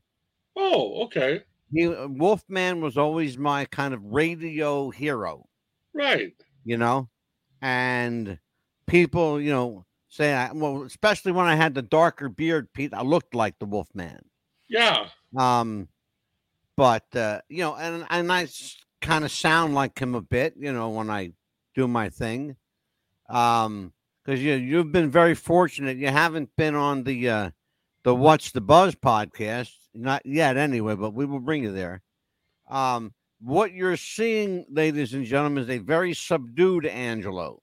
B: Oh, okay.
C: He Wolfman was always my kind of radio hero,
B: Right.
C: you know, and people, you know, say, I, well, especially when I had the darker beard, Pete, I looked like the Wolfman.
B: Yeah.
C: Um, but uh, you know, and and I kind of sound like him a bit, you know, when I do my thing. Um, because you you've been very fortunate. You haven't been on the uh the What's the Buzz podcast, not yet anyway, but we will bring you there. Um, what you're seeing, ladies and gentlemen, is a very subdued Angelo.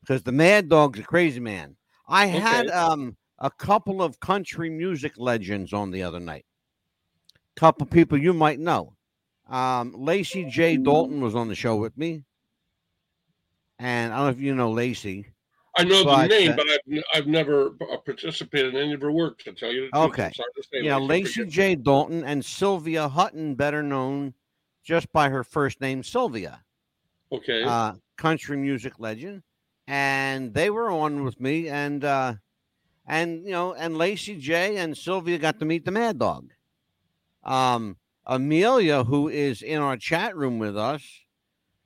C: Because the Mad Dog's a crazy man. I had um a couple of country music legends on the other night. Couple people you might know. Um, Lacy J. Dalton was on the show with me. And I don't know if you know Lacy.
B: I know
C: But,
B: the name,
C: uh,
B: but I've, I've never uh, participated in any of her work, to tell you the truth.
C: Okay.
B: Sorry to say,
C: Yeah,
B: Lacy.
C: J. Dalton and Sylvia Hutton, better known just by her first name, Sylvia,
B: Okay.
C: uh, country music legend. And they were on with me, and uh, and you know, and Lacy J. and Sylvia got to meet the Mad Dog. Um, Amelia, who is in our chat room with us,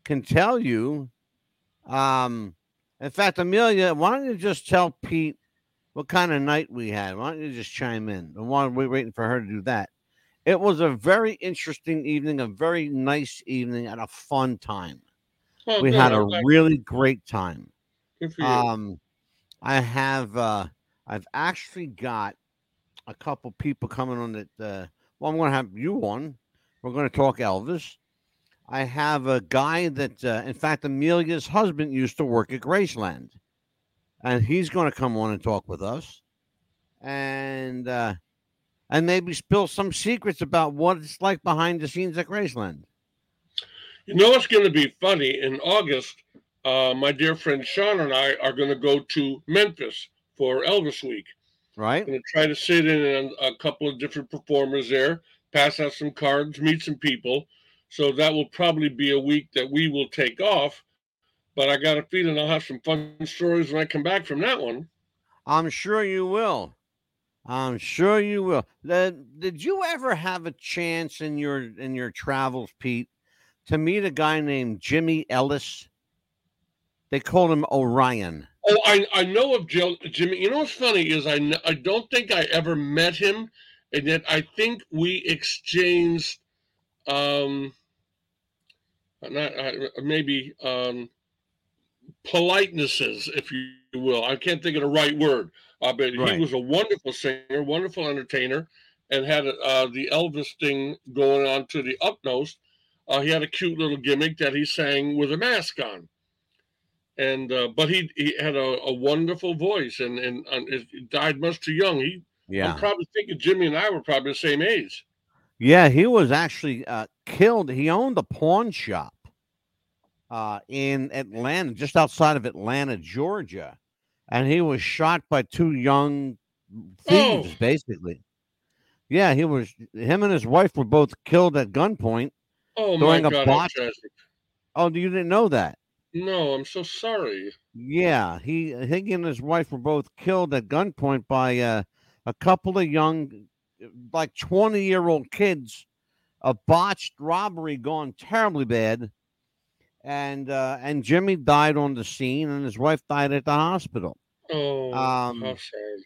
C: can tell you. Um, in fact, Amelia, why don't you just tell Pete what kind of night we had? Why don't you just chime in? And while we're waiting for her to do that, it was a very interesting evening, a very nice evening, and a fun time.
B: Oh,
C: we
B: good.
C: had a really great time.
B: good for you.
C: Um, I have uh, I've actually got a couple people coming on that. Uh, well, I'm going to have you on. We're going to talk Elvis. I have a guy that, uh, in fact, Amelia's husband used to work at Graceland, and he's going to come on and talk with us, and uh, and maybe spill some secrets about what it's like behind the scenes at Graceland.
B: You know what's going to be funny? In August, uh, my dear friend Sean and I are going to go to Memphis for Elvis Week.
C: Right?
B: going to try to sit in on a couple of different performers there, pass out some cards, meet some people. So that will probably be a week that we will take off. But I got a feeling I'll have some fun stories when I come back from that one.
C: I'm sure you will. I'm sure you will. The- did you ever have a chance in your in your travels, Pete, to meet a guy named Jimmy Ellis? They called him Orion.
B: Oh, I, I know of Jill, Jimmy. You know what's funny is I, I don't think I ever met him, and yet I think we exchanged, um, not uh, maybe um, politenesses, if you will. I can't think of the right word. Uh, but
C: Right.
B: he was a wonderful singer, wonderful entertainer, and had uh, the Elvis thing going on to the utmost. Uh, he had a cute little gimmick that he sang with a mask on and uh, but he he had a, a wonderful voice and and, and he died much too young. He I'm probably thinking Jimmy and I were probably the same age.
C: Yeah, he was actually uh, killed. He owned a pawn shop uh, in Atlanta, just outside of Atlanta, Georgia, and he was shot by two young thieves,
B: Oh.
C: basically. Yeah, he was. Him and his wife were both killed at gunpoint.
B: Oh my God,
C: botch- Oh, you didn't know that?
B: No, I'm so sorry.
C: Yeah, he he and his wife were both killed at gunpoint by uh, a couple of young, like twenty year old kids. A botched robbery gone terribly bad, and uh, and Jimmy died on the scene, and his wife died at the hospital.
B: Oh,
C: Um,
B: how sad.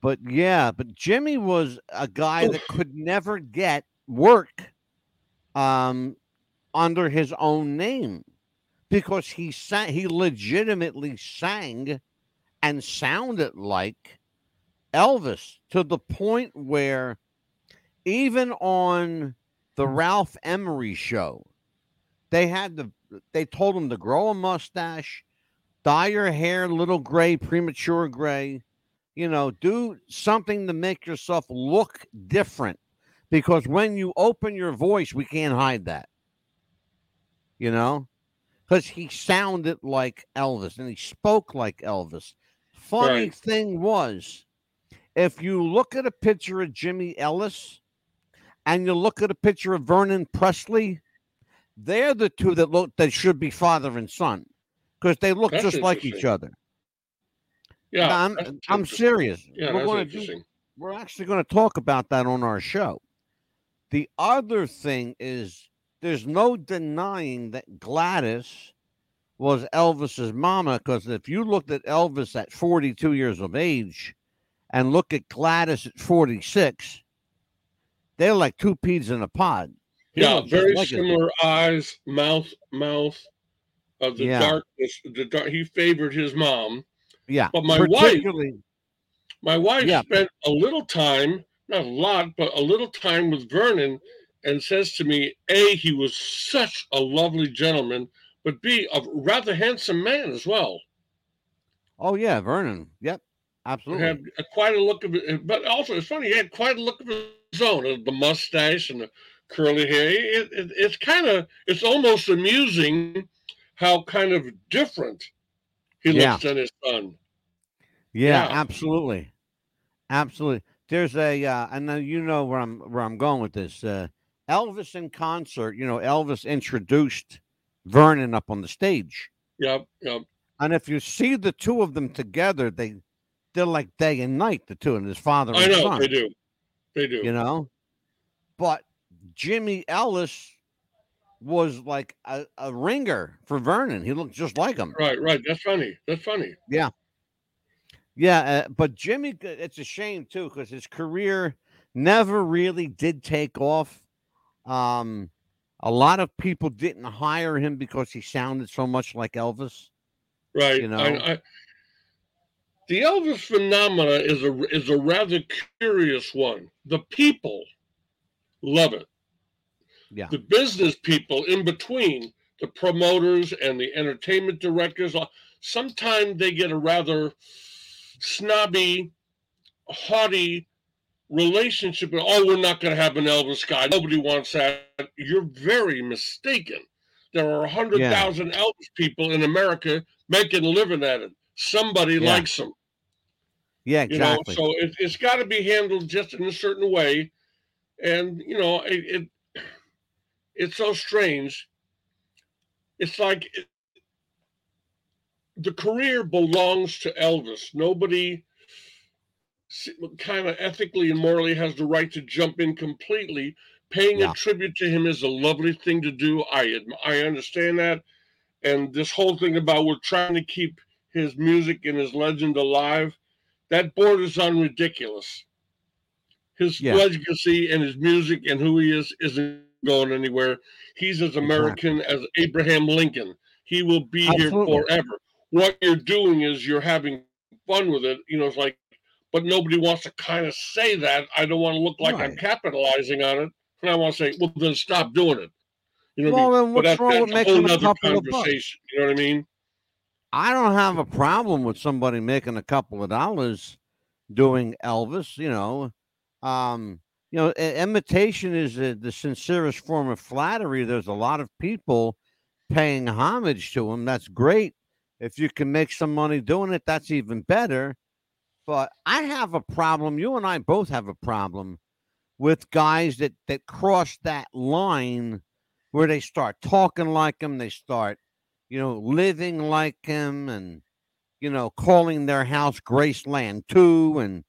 C: But yeah, but Jimmy was a guy that could never get work, um, under his own name, because he sang. He legitimately sang, and sounded like Elvis to the point where, even on the hmm. Ralph Emery show, they had the. They told him to grow a mustache, dye your hair little gray, premature gray you know, do something to make yourself look different because when you open your voice, we can't hide that. You know, because he sounded like Elvis and he spoke like Elvis. Funny
B: Right.
C: thing was, if you look at a picture of Jimmy Ellis and you look at a picture of Vernon Presley, they're the two that look that should be father and son because they look
B: That's
C: just like each other.
B: Yeah,
C: No, I'm I'm serious.
B: Yeah,
C: we're do, we're actually going to talk about that on our show. The other thing is there's no denying that Gladys was Elvis's mama because if you looked at Elvis at 42 years of age and look at Gladys at 46, they're like two peas in a pod. He
B: Yeah, very
C: like
B: similar eyes, mouth, mouth. Of the
C: Yeah.
B: darkness, the dark. He favored his mom.
C: Yeah,
B: But my wife- My wife
C: Yeah.
B: spent a little time, not a lot, but a little time with Vernon, and says to me, A, he was such a lovely gentleman, but B, a rather handsome man as well.
C: Oh yeah, Vernon. Yep, absolutely.
B: Had a, quite a look of it, but also it's funny. He had quite a look of his own, uh, the mustache and the curly hair. It, it, it's kind of, it's almost amusing how kind of different he
C: Yeah.
B: looks than his son.
C: Yeah,
B: Yeah.
C: absolutely, absolutely. There's a, uh, and then you know where I'm where I'm going with this. Uh, Elvis in concert. You know, Elvis introduced Vernon up on the stage,
B: Yep, yep.
C: and if you see the two of them together, they they're like day and night. The two and his father
B: I know
C: son.
B: they do. They do.
C: You know, but Jimmy Ellis was like a, a ringer for Vernon. He looked just like him.
B: Right, right. That's funny. That's funny.
C: Yeah, uh, but Jimmy, it's a shame too because his career never really did take off. Um, a lot of people didn't hire him because he sounded so much like Elvis.
B: Right.
C: You know?
B: I, I, the Elvis phenomena is a is a rather curious one. The people love it.
C: Yeah.
B: The business people in between, the promoters and the entertainment directors, uh, sometimes they get a rather snobby, haughty relationship. Oh, we're not going to have an Elvis guy. Nobody wants that. You're very mistaken. There are 100,000 Elvis people in America making a living at it. Somebody
C: Yeah.
B: likes them.
C: Yeah,
B: You know,
C: exactly.
B: so it, it's got to be handled just in a certain way. And, you know, it, it it's so strange. It's like it, the career belongs to Elvis. Nobody kind of ethically and morally has the right to jump in completely. Paying
C: Yeah.
B: a tribute to him is a lovely thing to do. I I understand that, and this whole thing about we're trying to keep his music and his legend alive, that borders on ridiculous. His
C: Yeah.
B: legacy and his music and who he is isn't going anywhere. He's as American as Abraham Lincoln. He will be
C: Absolutely.
B: here forever. What you're doing is you're having fun with it. You know, it's like, but nobody wants to kind of say that. I don't want to look like I'm capitalizing on it. And I want to say, well, then stop doing it. You know, what I mean?
C: then
B: But
C: what's
B: that-
C: wrong with
B: that's
C: making a
B: nother
C: couple of bucks?
B: You know what I mean?
C: I don't have a problem with somebody making a couple of dollars doing Elvis. You know, um, you know, imitation is uh the sincerest form of flattery. There's a lot of people paying homage to him. That's great. If you can make some money doing it, that's even better. But I have a problem. You and I both have a problem with guys that that cross that line where they start talking like him. They start you know, living like him and, you know, calling their house Graceland too and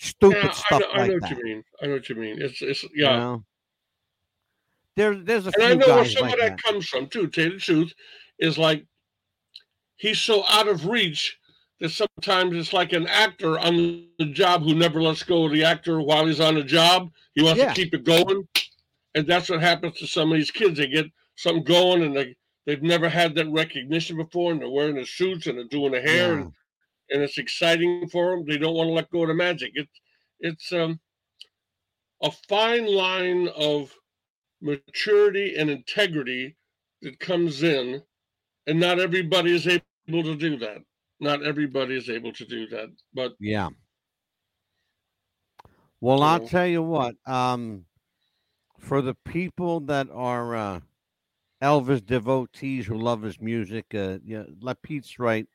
C: stupid
B: Yeah, I
C: stuff
B: know, I
C: like
B: know
C: that.
B: what you mean. I know what you mean. It's it's
C: you
B: yeah.
C: know? There, there's a
B: and I know where some
C: like
B: of that
C: that.
B: comes from too. To Tell you the truth, is like he's so out of reach that sometimes it's like an actor on the job who never lets go of the actor while he's on the job. He wants
C: Yeah.
B: to keep it going, and that's what happens to some of these kids. They get something going, and they they've never had that recognition before, and they're wearing the suits and they're doing the hair,
C: Yeah.
B: and, and it's exciting for them. They don't want to let go of the magic. It's it's um a fine line of maturity and integrity that comes in, and not everybody is able to do that. Not everybody is able to do that, but
C: Yeah. Well, I'll
B: know.
C: tell you what. Um, for the people that are uh, Elvis devotees who love his music, uh, yeah, let Pete's right.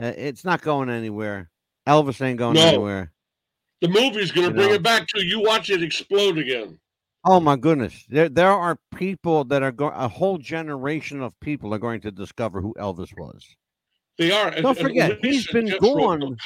C: Uh, it's not going anywhere. Elvis ain't going
B: No.
C: anywhere.
B: the movie's going to bring
C: know.
B: it back to you. Watch it explode again.
C: Oh my goodness, there there are people that are going. A whole generation of people are going to discover who Elvis was.
B: They are.
C: Don't forget, he's been gone.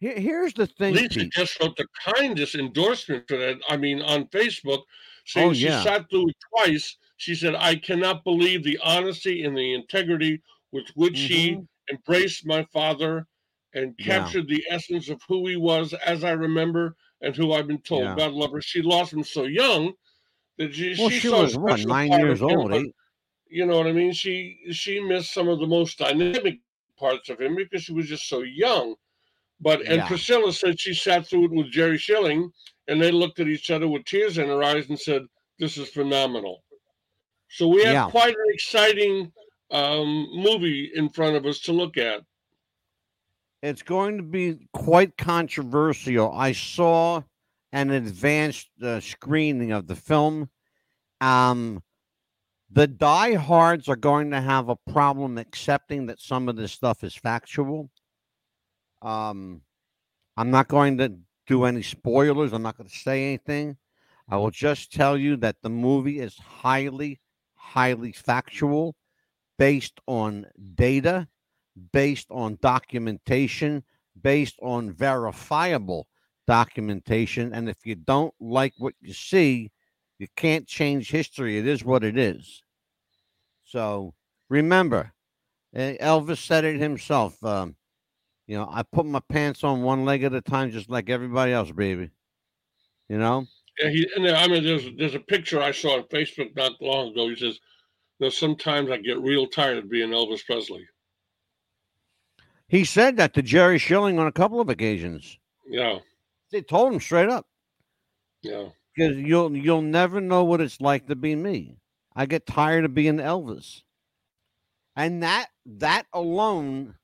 C: Here, here's the thing.
B: Lisa
C: Pete.
B: just wrote the kindest endorsement for that. I mean, on Facebook, saying
C: Oh,
B: she
C: yeah.
B: sat through it twice. She said, "I cannot believe the honesty and the integrity with which he
C: Mhm.
B: embraced my father and
C: Yeah.
B: captured the essence of who he was, as I remember, and who I've been told.
C: Yeah.
B: God love her. She lost him so young that she,
C: Well,
B: she
C: she was what nine years old. Eight.
B: You know what I mean? She she missed some of the most dynamic parts of him because she was just so young. But and
C: Yeah.
B: Priscilla said she sat through it with Jerry Schilling, and they looked at each other with tears in their eyes and said, "This is phenomenal." So we have
C: Yeah.
B: quite an exciting um, movie in front of us to look at.
C: It's going to be quite controversial. I saw an advanced uh, screening of the film. Um, the diehards are going to have a problem accepting that some of this stuff is factual. Um, I'm not going to do any spoilers. I'm not going to say anything. I will just tell you that the movie is highly, highly factual, based on data, based on documentation, based on verifiable documentation. And if you don't like what you see, you can't change history. It is what it is. So remember, Elvis said it himself. Um, you know, I put my pants on one leg at a time, just like everybody else, baby. You know,
B: Yeah, he, and I mean, there's there's a picture I saw on Facebook not long ago. He says, "You know, sometimes I get real tired of being Elvis Presley."
C: he said that to Jerry Schilling on a couple of occasions.
B: Yeah,
C: They told him straight up.
B: yeah.
C: because you'll you'll never know what it's like to be me. I get tired of being Elvis, and that that alone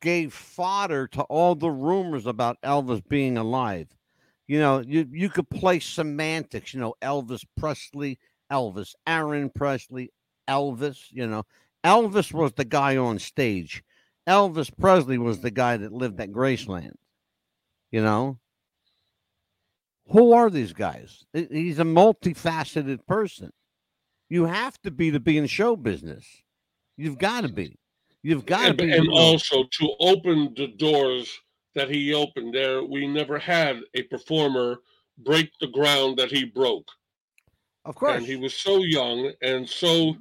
C: gave fodder to all the rumors about Elvis being alive. You know, you you could play semantics. You know, Elvis Presley, Elvis, Aaron Presley, Elvis. You know, Elvis was the guy on stage. Elvis Presley was the guy that lived at Graceland. You know, who are these guys? He's a multifaceted person. You have to be to be in show business. You've got to be. You've got to be.
B: and also to open the doors that he opened there we never had a performer break the ground that he broke
C: of course.
B: and he was so young and so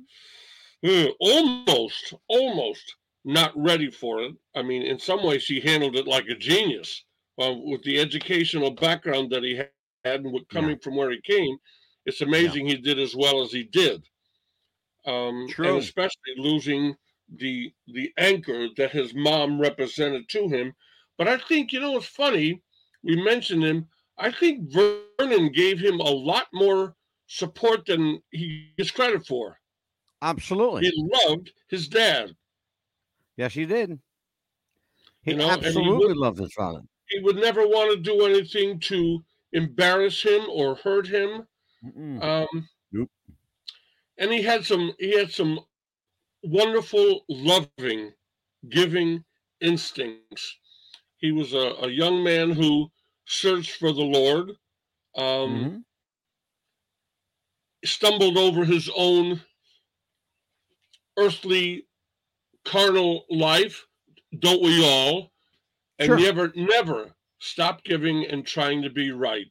B: uh, almost almost not ready for it i mean in some ways he handled it like a genius uh, with the educational background that he had and with coming from where he came it's amazing he did as well as he did um,
C: True.
B: and especially losing the the anchor that his mom represented to him. But I think you know it's funny. We mentioned him. I think Vernon gave him a lot more support than he gets credit for.
C: Absolutely.
B: He loved his dad.
C: yes, he did. He
B: You know, and he
C: absolutely
B: would-
C: loved his father.
B: He would never want to do anything to embarrass him or hurt him.
C: Mm-mm.
B: Um,
C: Nope.
B: And he had some. He had some wonderful, loving, giving instincts. He was a, a young man who searched for the Lord, um,
C: Mhm.
B: stumbled over his own earthly, carnal life. Don't we all? And
C: Sure.
B: never, never stopped giving and trying to be right.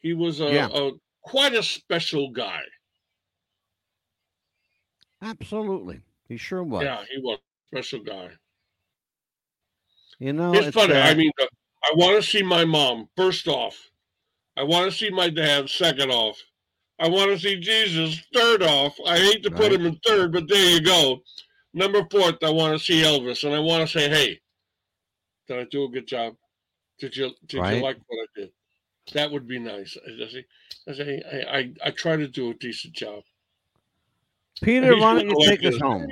B: He was a,
C: Yeah.
B: a quite a special guy.
C: Absolutely. He sure was.
B: Yeah, he was a special guy.
C: You know,
B: it's, funny.
C: uh,
B: I mean, uh, I want to see my mom first off. I want to see my dad second off. I want to see Jesus third off. I hate to put him in third, but there you go. Number fourth, I want to see Elvis, and I want to say, hey, did I do a good job? Did you did
C: Right.
B: you like what I did? That would be nice. I say, I say, I, I, try to do a decent job.
C: Peter, why don't you take us home?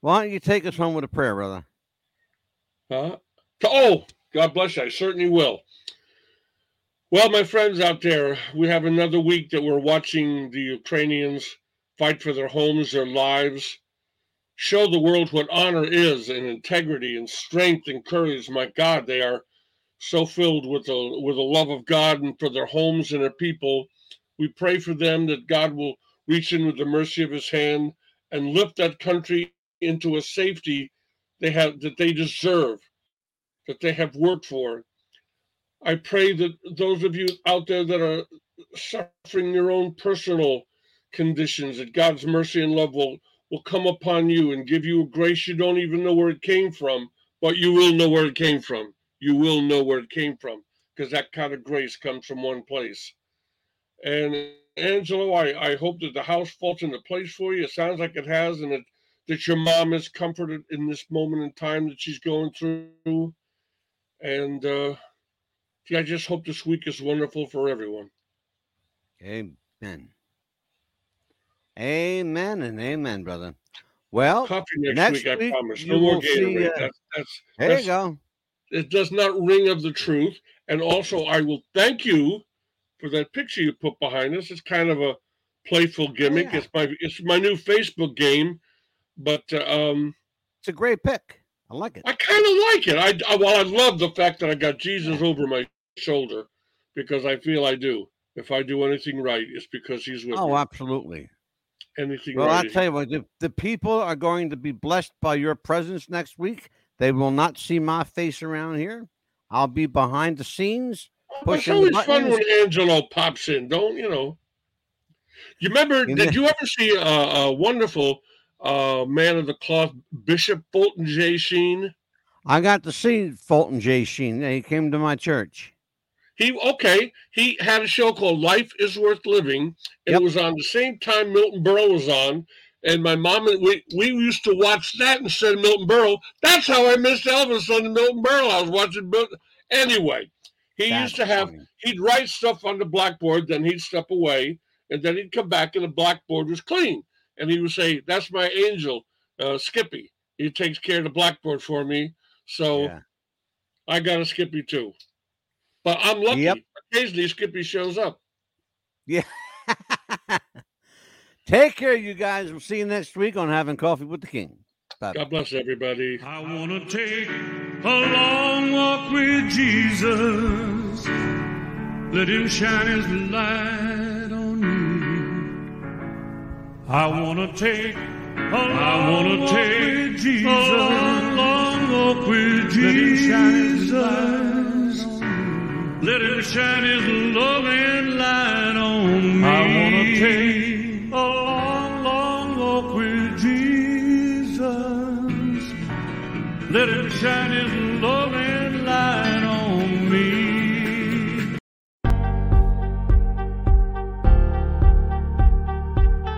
C: Why don't you take us home with a prayer, brother?
B: Huh? Oh, God bless you. I certainly will. Well, my friends out there, we have another week that we're watching the Ukrainians fight for their homes, their lives, show the world what honor is and integrity and strength and courage. My God, they are so filled with the with the love of God and for their homes and their people. We pray for them that God will reach in with the mercy of His hand and lift that country into a safety they have that they deserve, that they have worked for. I pray that those of you out there that are suffering your own personal conditions, that God's mercy and love will, will come upon you and give you a grace you don't even know where it came from, but you will know where it came from. You will know where it came from because that kind of grace comes from one place. And Angelo, I, I hope that the house falls into place for you. It sounds like it has, and that, that your mom is comforted in this moment in time that she's going through. And uh, I just hope this week is wonderful for everyone.
C: Amen. Amen and amen, brother. Well,
B: next,
C: next
B: week, I
C: week
B: promise. No more
C: will see,
B: Gatorade.
C: uh,
B: that's, that's,
C: there
B: that's,
C: you go.
B: It does not ring of the truth. And also, I will thank you for that picture you put behind us. It's kind of a playful gimmick.
C: yeah.
B: It's my it's my new Facebook game, but uh, um,
C: It's a great pick. I like it.
B: I kind of like it. I, I well, I love the fact that I got Jesus over my shoulder because I feel I do. If I do anything right, it's because He's with
C: Oh,
B: me.
C: Oh, absolutely.
B: Anything
C: Well,
B: right.
C: I'll tell you what, the, the people are going to be blessed by your presence next week. They will not see my face around here. I'll be behind the scenes.
B: It's always
C: the
B: fun when Angelo pops in. Don't you know? You remember? Did you ever see a, a wonderful uh, man of the cloth, Bishop Fulton J. Sheen?
C: I got to see Fulton J. Sheen. He came to my church.
B: He okay. He had a show called Life Is Worth Living, and
C: Yep.
B: it was on the same time Milton Berle was on. And my mom and we we used to watch that instead of Milton Berle. That's how I missed Elvis on the Milton Berle. I was watching Milton. Anyway, he
C: That's
B: used to have
C: funny.
B: he'd write stuff on the blackboard, then he'd step away, and then he'd come back and the blackboard was clean. And he would say, That's my angel, uh, Skippy. He takes care of the blackboard for me. So
C: Yeah.
B: I got a Skippy too. But I'm lucky.
C: Yep.
B: Occasionally Skippy shows up.
C: Yeah. Take care, you guys. We'll see you next week on Having Coffee with the King. Bye.
B: God bless everybody.
A: I want to take a long walk with Jesus. Let him shine his light on me. I want to take a long I want to take with Jesus. a long, long walk with Jesus. Let him shine his loving light on me. Let it shine